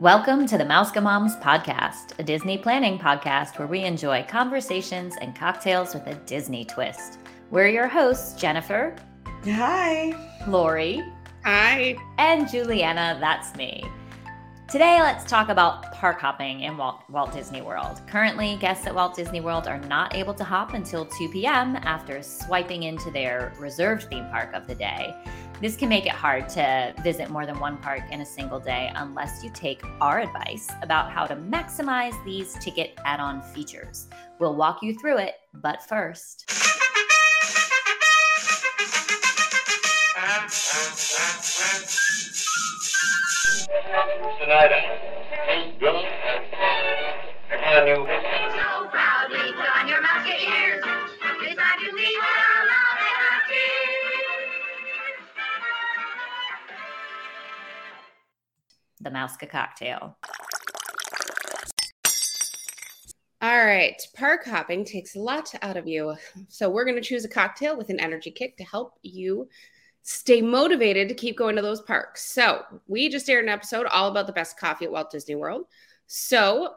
Welcome to the MousekeMoms podcast, a Disney planning podcast where we enjoy conversations and cocktails with a Disney twist. We're your hosts, Jennifer. Hi. Lori. Hi. And Juliana, that's me. Today, let's talk about park hopping in Walt, Walt, Disney World. Currently, guests at Walt Disney World are not able to hop until 2 p.m. after swiping into their reserved theme park of the day. This can make it hard to visit more than one park in a single day unless you take our advice about how to maximize these ticket add on features. We'll walk you through it, but first. Tonight, The Mouseke cocktail. All right. Park hopping takes a lot out of you. So, we're going to choose a cocktail with an energy kick to help you stay motivated to keep going to those parks. So, we just aired an episode all about the best coffee at Walt Disney World. So,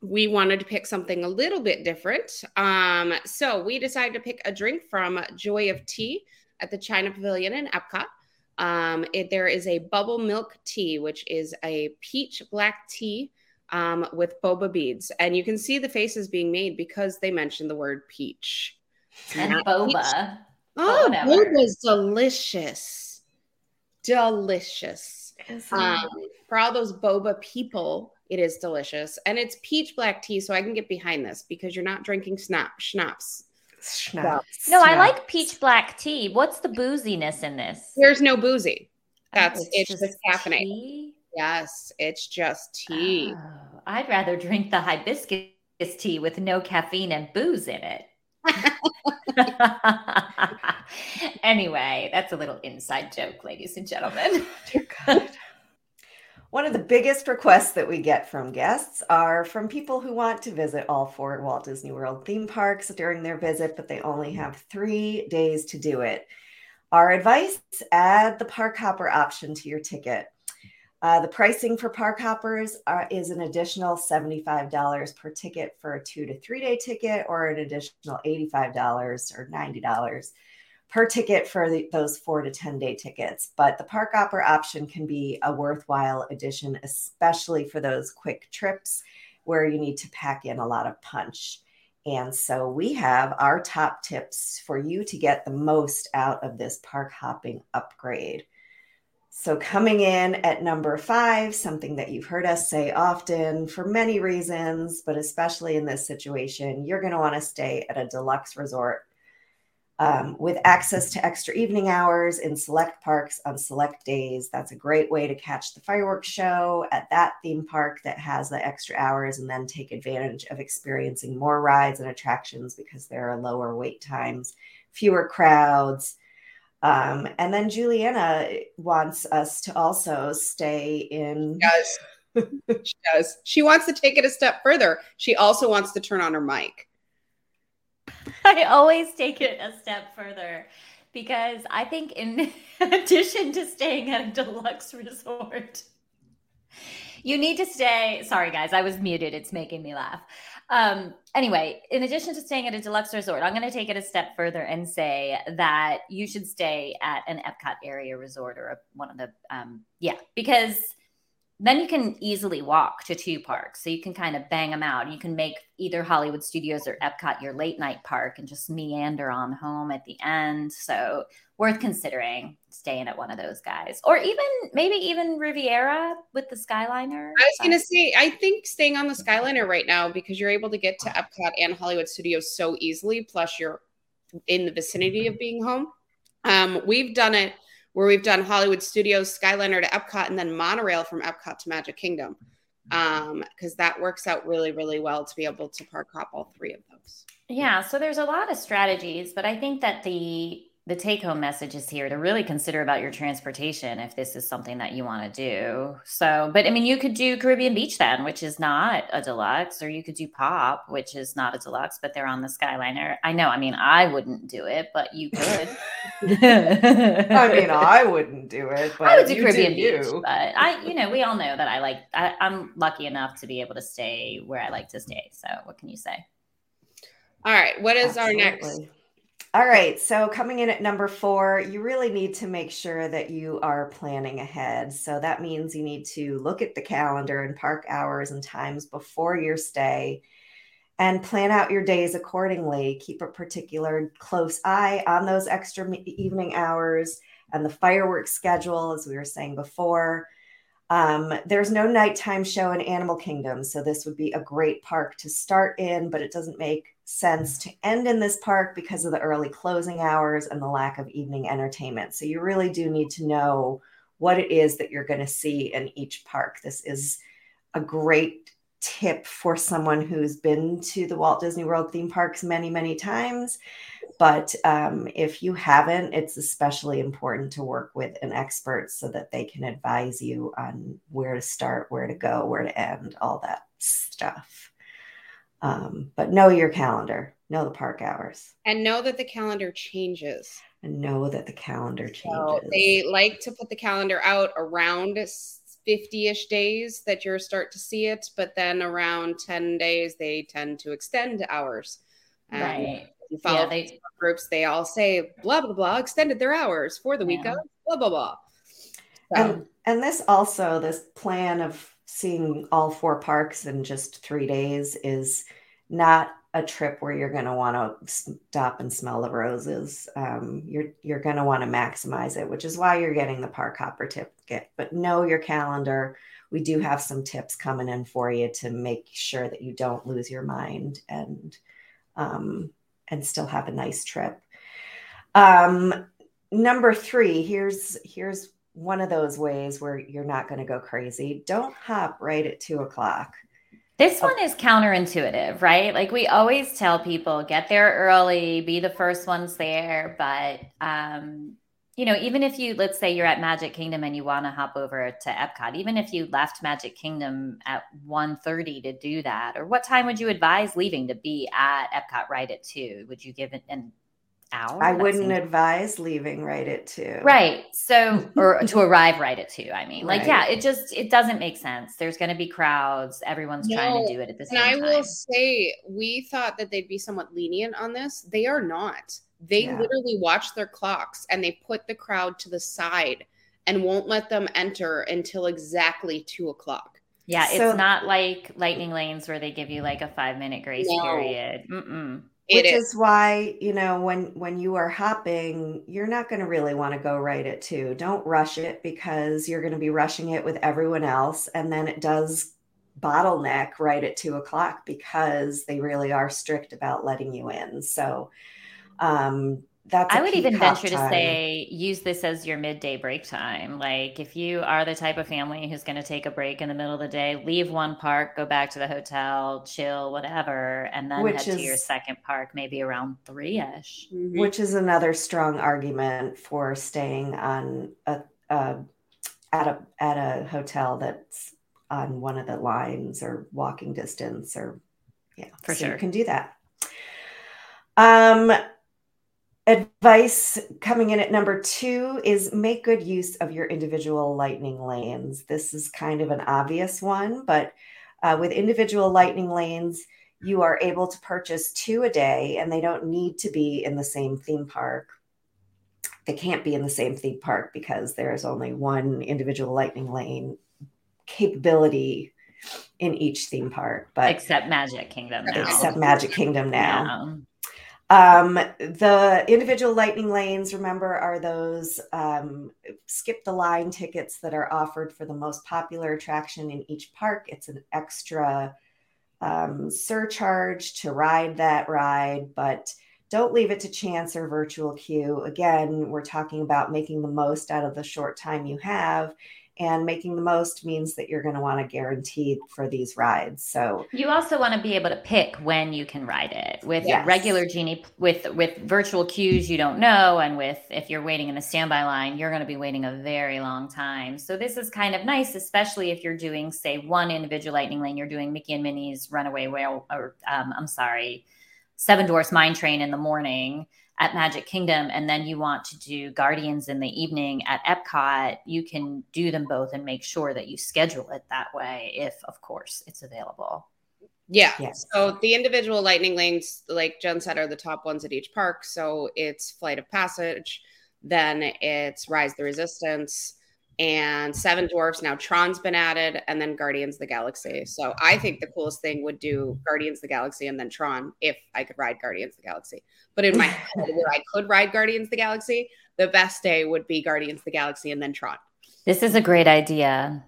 we wanted to pick something a little bit different. Um, so, we decided to pick a drink from Joy of Tea at the China Pavilion in Epcot. Um, it, there is a bubble milk tea, which is a peach black tea um, with boba beads. And you can see the faces being made because they mentioned the word peach. And boba. peach. Oh, whatever. boba's delicious. Delicious. Um, for all those boba people, it is delicious. And it's peach black tea, so I can get behind this because you're not drinking snap schnapps. Schnapps. No, I like peach black tea. What's the booziness in this? There's no boozy. Oh, that's Oh, it's, just caffeinated. tea? Yes, it's just tea. Oh, I'd rather drink the hibiscus tea with no caffeine and booze in it. anyway, that's a little inside joke, ladies and gentlemen. Dear God. One of the biggest requests that we get from guests are from people who want to visit all four Walt Disney World theme parks during their visit, but they only have three days to do it. Our advice add the park hopper option to your ticket. Uh, the pricing for park hoppers are, is an additional $75 per ticket for a two to three day ticket, or an additional $85 or $90 per ticket for the, those four to 10 day tickets. But the park hopper option can be a worthwhile addition, especially for those quick trips where you need to pack in a lot of punch. And so we have our top tips for you to get the most out of this park hopping upgrade. So, coming in at number five, something that you've heard us say often for many reasons, but especially in this situation, you're going to want to stay at a deluxe resort um, with access to extra evening hours in select parks on select days. That's a great way to catch the fireworks show at that theme park that has the extra hours and then take advantage of experiencing more rides and attractions because there are lower wait times, fewer crowds. Um, and then Juliana wants us to also stay in. Yes. she does. She wants to take it a step further. She also wants to turn on her mic. I always take it a step further because I think, in addition to staying at a deluxe resort, you need to stay. Sorry, guys, I was muted. It's making me laugh. Um, anyway, in addition to staying at a deluxe resort, I'm going to take it a step further and say that you should stay at an Epcot area resort or a, one of the, um, yeah, because then you can easily walk to two parks. So you can kind of bang them out. You can make either Hollywood Studios or Epcot your late night park and just meander on home at the end. So worth considering staying at one of those guys. Or even maybe even Riviera with the Skyliner. I was going to say, I think staying on the Skyliner right now because you're able to get to Epcot and Hollywood Studios so easily, plus you're in the vicinity of being home. Um, we've done it where we've done Hollywood Studios, Skyliner to Epcot, and then monorail from Epcot to Magic Kingdom. Um, because that works out really, really well to be able to park hop all three of those. Yeah, so there's a lot of strategies, but I think that the the take home message is here to really consider about your transportation if this is something that you want to do. So, but I mean, you could do Caribbean Beach then, which is not a deluxe, or you could do Pop, which is not a deluxe, but they're on the Skyliner. I know. I mean, I wouldn't do it, but you could. I mean, I wouldn't do it, but I would do you Caribbean you. Beach, but I, you know, we all know that I like. I, I'm lucky enough to be able to stay where I like to stay. So, what can you say? All right. What is our next? All right. So, coming in at number four, you really need to make sure that you are planning ahead. So, that means you need to look at the calendar and park hours and times before your stay and plan out your days accordingly. Keep a particular close eye on those extra evening hours and the fireworks schedule, as we were saying before. Um, there's no nighttime show in Animal Kingdom, so this would be a great park to start in, but it doesn't make sense to end in this park because of the early closing hours and the lack of evening entertainment. So you really do need to know what it is that you're going to see in each park. This is a great tip for someone who's been to the Walt Disney World theme parks many, many times. But um, if you haven't, it's especially important to work with an expert so that they can advise you on where to start, where to go, where to end, all that stuff. Um, but know your calendar, know the park hours, And know that the calendar changes. and know that the calendar So changes. they like to put the calendar out around 50 ish days that you start to see it, but then around 10 days, they tend to extend hours. And right. If You follow Yeah, they groups, they all say blah, blah, blah, extended their hours for the week of blah, blah, blah. So, and and this also this plan of seeing all four parks in just three days is not a trip where you're going to want to stop and smell the roses. Um, you're you're going to want to maximize it which is why you're getting the park hopper ticket but know your calendar. We do have some tips coming in for you to make sure that you don't lose your mind and um, and still have a nice trip um, number three here's here's one of those ways where you're not going to go crazy. Don't hop right at two o'clock. This one is counterintuitive, right? Like we always tell people get there early, be the first ones there, but um you know, even if you let's say you're at Magic Kingdom and you want to hop over to Epcot, even if you left Magic Kingdom at 1:30 to do that, or what time would you advise leaving to be at Epcot right at 2? Would you give it an hour? I wouldn't seems- advise leaving right at two. Right. So, or to arrive right at two. I mean, like, Right. yeah, it just it doesn't make sense. There's going to be crowds. Everyone's trying to do it at the same and I time. will say, we thought that they'd be somewhat lenient on this. They are not. They Yeah. literally watch their clocks and they put the crowd to the side and won't let them enter until exactly two o'clock. Yeah, So- it's not like lightning lanes where they give you like a five minute grace No. period. Mm-mm. It Which is. is why, you know, when when you are hopping, you're not going to really want to go right at two. Don't rush it because you're going to be rushing it with everyone else. And then it does bottleneck right at two o'clock because they really are strict about letting you in. So um that's I a would even hop venture to say use this as your midday break time. Like if you are the type of family who's going to take a break in the middle of the day, leave one park, go back to the hotel, chill, whatever, and then Which head to your second park maybe around three ish. Mhm. which is another strong argument for staying on a, a at a at a hotel that's on one of the lines or walking distance or yeah For so you sure. can do that um advice coming in at number two is make good use of your individual lightning lanes this is kind of an obvious one but uh, with individual lightning lanes you are able to purchase two a day and they don't need to be in the same theme park. They can't be in the same theme park because there's only one individual lightning lane capability in each theme park, but Except Magic Kingdom now. except Magic Kingdom now. Yeah. Um, the individual lightning lanes, remember, are those um, skip the line tickets that are offered for the most popular attraction in each park. It's an extra um, surcharge to ride that ride, but don't leave it to chance or virtual queue. Again, we're talking about making the most out of the short time you have And making the most means that you're going to want to guarantee for these rides. So You also want to be able to pick when you can ride it. With Yes. regular genie with with virtual queues you don't know and with if you're waiting in the standby line, you're going to be waiting a very long time. So this is kind of nice especially if you're doing say one individual lightning lane, you're doing Mickey and Minnie's Runaway Whale or um, I'm sorry, Seven Dwarfs Mine Train in the morning at Magic Kingdom and then you want to do Guardians in the evening at Epcot, you can do them both and make sure that you schedule it that way if of course it's available. Yeah. Yes. So the individual lightning lanes, like Jen said, are the top ones at each park. So it's Flight of Passage, then it's Rise the Resistance, and Seven Dwarfs. Now Tron's been added, and then Guardians of the Galaxy. So I think the coolest thing would do Guardians of the Galaxy and then Tron if I could ride Guardians of the Galaxy. But in my head, where I could ride Guardians of the Galaxy, the best day would be Guardians of the Galaxy and then Tron. This is a great idea.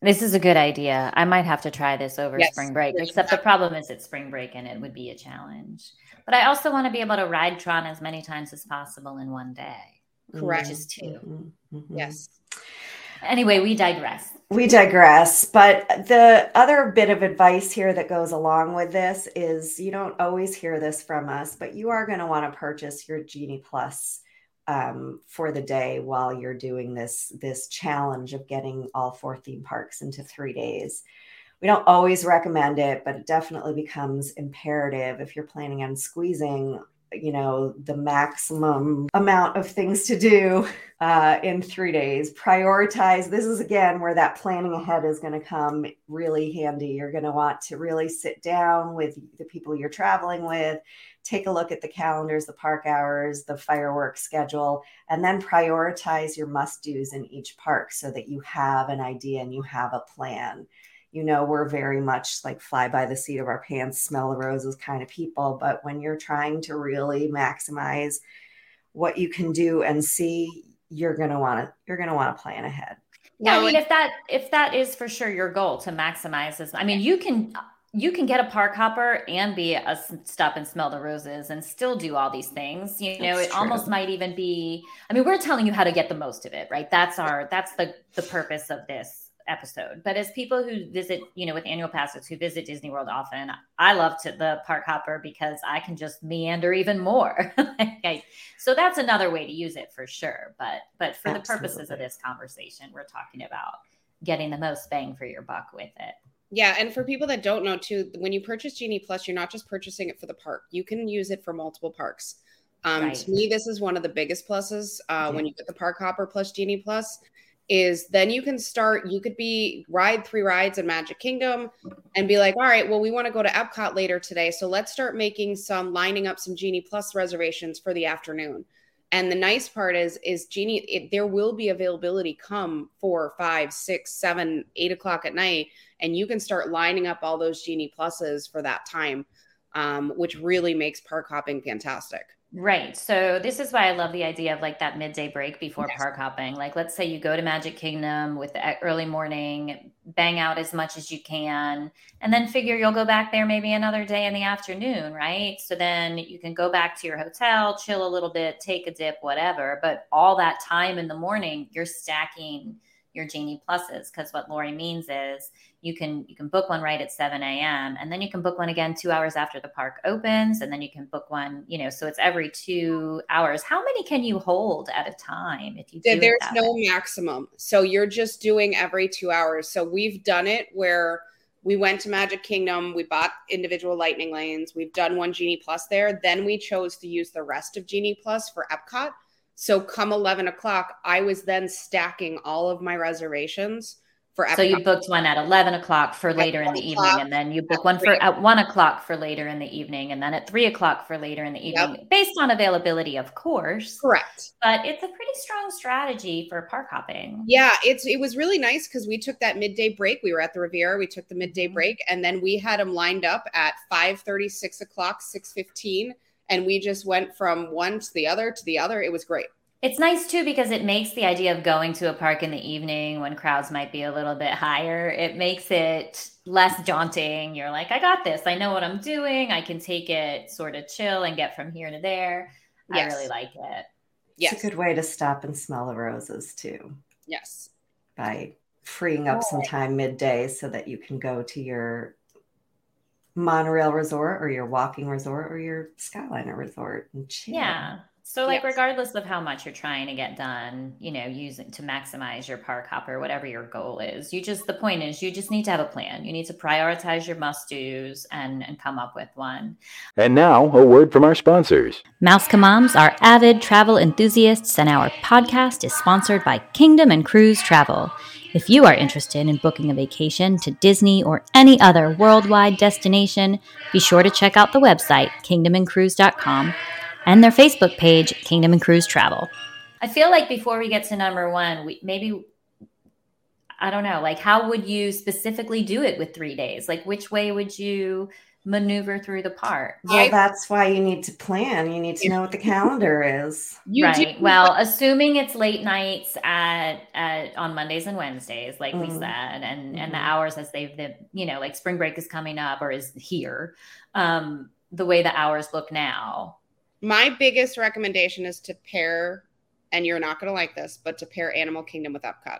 This is a good idea. I might have to try this over Yes, spring break, except the problem is it's spring break and it would be a challenge. But I also want to be able to ride Tron as many times as possible in one day, Correct. which is 2 Mhm, mhm. Yes. Anyway, we digress. We digress, but the other bit of advice here that goes along with this is you don't always hear this from us, but you are going to want to purchase your Genie Plus um, for the day while you're doing this this challenge of getting all four theme parks into three days. We don't always recommend it, but it definitely becomes imperative if you're planning on squeezing, you know, the maximum amount of things to do uh, in three days. Prioritize. This is again where that planning ahead is going to come really handy. You're going to want to really sit down with the people you're traveling with, take a look at the calendars, the park hours, the fireworks schedule, and then prioritize your must dos in each park so that you have an idea and you have a plan. You know, we're very much like fly by the seat of our pants, smell the roses kind of people. But when you're trying to really maximize what you can do and see, you're gonna want to you're gonna want to plan ahead. Yeah, I mean, if that if that is for sure your goal to maximize this, I mean, you can you can get a park hopper and be a stop and smell the roses and still do all these things. You know, That's it almost might even be. I mean, we're telling you how to get the most of it, right? That's our that's the the purpose of this episode. But as people who visit, you know, with annual passes who visit Disney World often, I love to the park hopper because I can just meander even more. Okay. So that's another way to use it for sure. But but for the purposes of this conversation, we're talking about getting the most bang for your buck with it. Yeah, and for people that don't know too, when you purchase Genie Plus, you're not just purchasing it for the park. You can use it for multiple parks. Um, Right. To me, this is one of the biggest pluses uh, Yeah. when you get the Park Hopper plus Genie Plus. Is then you can start. You could be ride three rides in Magic Kingdom, and be like, all right, well, we want to go to Epcot later today, so let's start making some lining up some Genie Plus reservations for the afternoon. And the nice part is, is Genie, it, there will be availability come four, five, six, seven, eight o'clock at night and you can start lining up all those genie pluses for that time um, which really makes park hopping fantastic Right. So this is why I love the idea of like that midday break before Yes. park hopping. Like let's say you go to Magic Kingdom with the early morning, bang out as much as you can, and then figure you'll go back there maybe another day in the afternoon, right? So then you can go back to your hotel, chill a little bit, take a dip, whatever. But all that time in the morning, you're stacking your genie pluses because what Lori means is you can you can book one right at 7 a.m and then you can book one again two hours after the park opens and then you can book one you know so it's every two hours. How many can you hold at a time if you do there's no way? maximum. So you're just doing every two hours. So we've done it where we went to magic kingdom we bought individual lightning lanes we've done one genie plus there then we chose to use the rest of genie plus for epcot so come 11 o'clock i was then stacking all of my reservations for so you booked one at 11 o'clock for later in the evening and then you book one for at one o'clock for later in the evening and then at three o'clock for later in the Yep. evening based on availability of course correct but it's a pretty strong strategy for park hopping Yeah, it's it was really nice because we took that midday break. We were at the Riviera, we took the midday Mhm. break, and then we had them lined up at 5 6 o'clock, 6 15. And we just went from one to the other to the other. It was great. It's nice too because it makes the idea of going to a park in the evening when crowds might be a little bit higher, it makes it less daunting. You're like, I got this. I know what I'm doing. I can take it sort of chill and get from here to there. Yes. I really like it. Yes. It's a good way to stop and smell the roses too. Yes. by freeing up some time midday so that you can go to your monorail resort or your walking resort or your skyliner resort and chill. Yeah. So, like, Yes. regardless of how much you're trying to get done, you know, using to maximize your park hopper, whatever your goal is, you just, the point is, you just need to have a plan. You need to prioritize your must do's and, and come up with one. And now, a word from our sponsors. Mouse Moms are avid travel enthusiasts, and our podcast is sponsored by Kingdom and Cruise Travel. If you are interested in booking a vacation to Disney or any other worldwide destination, be sure to check out the website, kingdomandcruise.com, and their Facebook page, Kingdom and Cruise Travel. I feel like before we get to number one, we maybe. I don't know. Like, how would you specifically do it with three days? Like, which way would you maneuver through the park? Well, I- that's why you need to plan. You need to know what the calendar is. You right. do- Well, assuming it's late nights at, at on Mondays and Wednesdays, like we Mhm. said, and and the Mhm. hours as they've the you know like spring break is coming up or is here, um, the way the hours look now. my biggest recommendation is to pair, and you're not going to like this, but to pair Animal Kingdom with Epcot.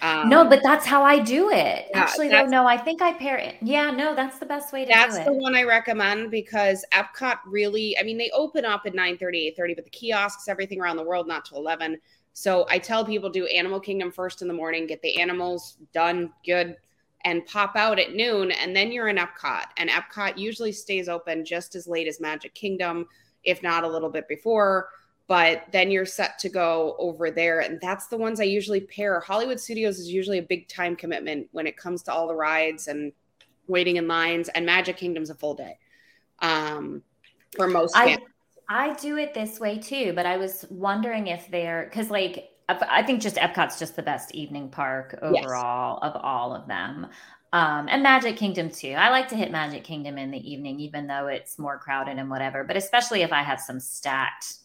Um, no, but that's how I do it. Yeah, Actually, though, no, I think I pair it. Yeah, no, that's the best way to do it. that's the one I recommend because Epcot really, I mean, they open up at 9 8 30, but the kiosks, everything around the world, not till 11. So I tell people do Animal Kingdom first in the morning, get the animals done good, and pop out at noon. And then you're in Epcot. And Epcot usually stays open just as late as Magic Kingdom, if not a little bit before. But then you're set to go over there. And that's the ones I usually pair. Hollywood Studios is usually a big time commitment when it comes to all the rides and waiting in lines. And Magic Kingdom's a full day um, for most I. I do it this way too, but I was wondering if they're because like I think just Epcot's just the best evening park Yes. overall of all of them. Um, and Magic Kingdom too. I like to hit Magic Kingdom in the evening, even though it's more crowded and whatever. But especially if I have some stacked,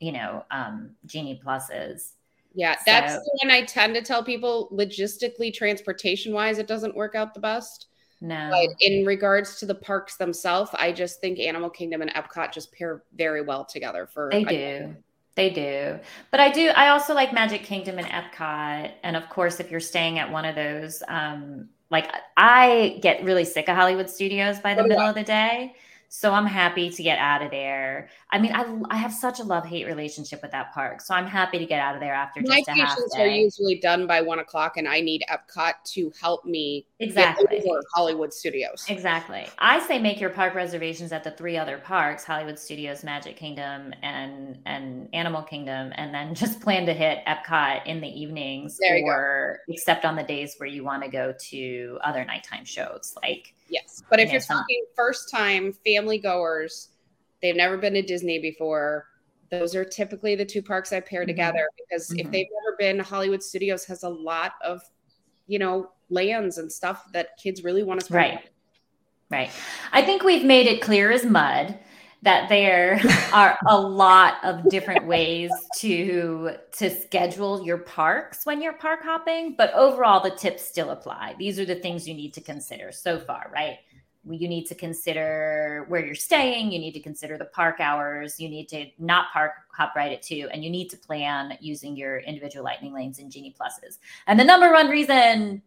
you know, um, Genie pluses. Yeah, that's So- the one I tend to tell people logistically, transportation wise, it doesn't work out the best. No, But in regards to the parks themselves, I just think Animal Kingdom and Epcot just pair very well together for They do. They do. But I do I also like Magic Kingdom and Epcot. And of course, if you're staying at one of those, um, like I get really sick of Hollywood studios by the do middle I. of the day. So I'm happy to get out of there. I mean, I, I have such a love hate relationship with that park. So I'm happy to get out of there after My just a half patience are usually done by one o'clock, and I need Epcot to help me Exactly. Hollywood Studios. Exactly. I say make your park reservations at the three other parks, Hollywood Studios, Magic Kingdom, and and Animal Kingdom, and then just plan to hit Epcot in the evenings you go. or except on the days where you want to go to other nighttime shows. Like Yes, but if Yeah, you're talking first time family goers, they've never been to Disney before. Those are typically the two parks I pair Mhm. together because if Mhm. they've never been, Hollywood Studios has a lot of, you know, lands and stuff that kids really want to spend. Right. Right. I think we've made it clear as mud that there are a lot of different ways to to schedule your parks when you're park hopping, but overall the tips still apply. These are the things you need to consider so far, right? You need to consider where you're staying, you need to consider the park hours, you need to not park hop right at 2 and you need to plan using your individual lightning lanes and genie pluses. And the number one reason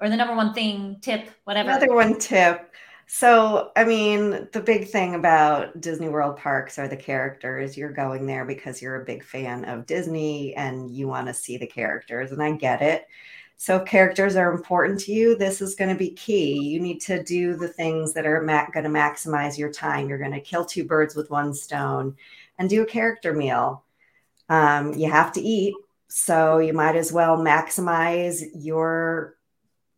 or the number one thing, tip, whatever. Another one tip. So, I mean, the big thing about Disney World parks are the characters. You're going there because you're a big fan of Disney and you want to see the characters, and I get it. So, if characters are important to you, this is going to be key. You need to do the things that are ma- going to maximize your time. You're going to kill two birds with one stone and do a character meal. Um, you have to eat, so you might as well maximize your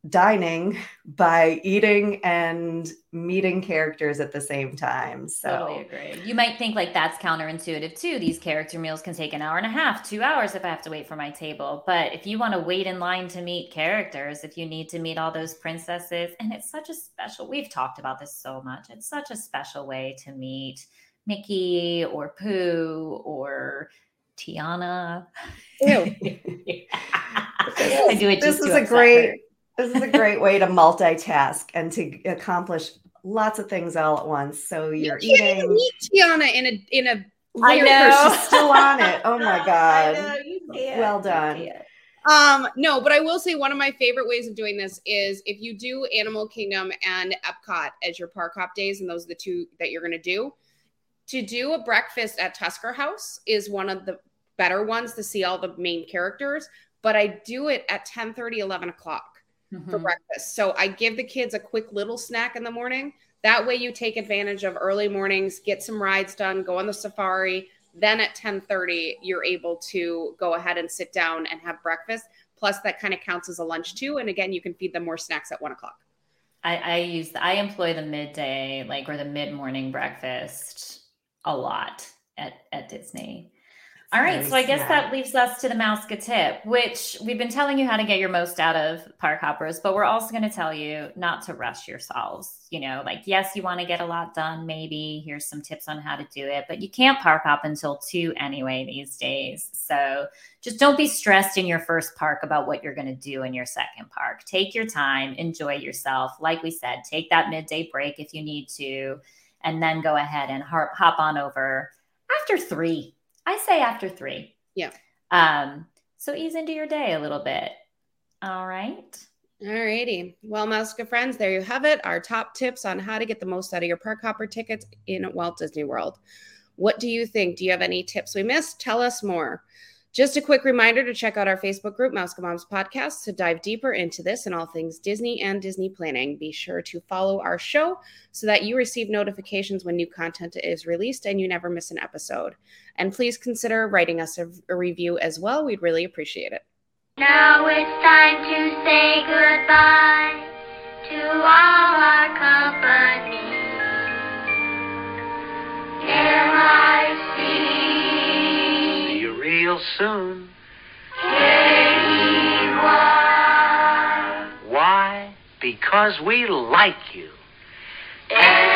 dining by eating and meeting characters at the same time. So Totally agree. You might think like that's counterintuitive too. These character meals can take an hour and a half, two hours if I have to wait for my table. But if you want to wait in line to meet characters, if you need to meet all those princesses, and it's such a special, we've talked about this so much. It's such a special way to meet Mickey or Pooh or Tiana. Ew. I do it this is a upset great her. This is a great way to multitask and to accomplish lots of things all at once. So you're you eating. meet Tiana in a in a I know. She's still on it. Oh my I god. know, you Well done. Um, no, but I will say one of my favorite ways of doing this is if you do Animal Kingdom and Epcot as your park hop days, and those are the two that you're gonna do. To do a breakfast at Tusker House is one of the better ones to see all the main characters, but I do it at 10 30, 11 o'clock for Mhm. breakfast. So I give the kids a quick little snack in the morning. That way you take advantage of early mornings, get some rides done, go on the safari. Then at 10:30, you're able to go ahead and sit down and have breakfast. Plus, that kind of counts as a lunch too. And again, you can feed them more snacks at one o'clock. I, I use I employ the midday like or the mid morning breakfast a lot at at Disney. All right, so I guess smart. that leaves us to the Mouseke tip, which we've been telling you how to get your most out of park hoppers, but we're also going to tell you not to rush yourselves. You know, like yes, you want to get a lot done. Maybe here's some tips on how to do it, but you can't park hop until two anyway these days. So just don't be stressed in your first park about what you're going to do in your second park. Take your time, enjoy yourself. Like we said, take that midday break if you need to, and then go ahead and hop on over after three. I say after three. Yeah. Um, so ease into your day a little bit. All right. All righty. Well, Mouseke friends, there you have it. Our top tips on how to get the most out of your park hopper tickets in Walt Disney World. What do you think? Do you have any tips we missed? Tell us more. Just a quick reminder to check out our Facebook group, MousekeMoms Podcast, to dive deeper into this and all things Disney and Disney planning. Be sure to follow our show so that you receive notifications when new content is released and you never miss an episode. And please consider writing us a, a review as well. We'd really appreciate it. Now it's time to say goodbye to all our company real soon. K-E-Y. Why? Because we like you. A-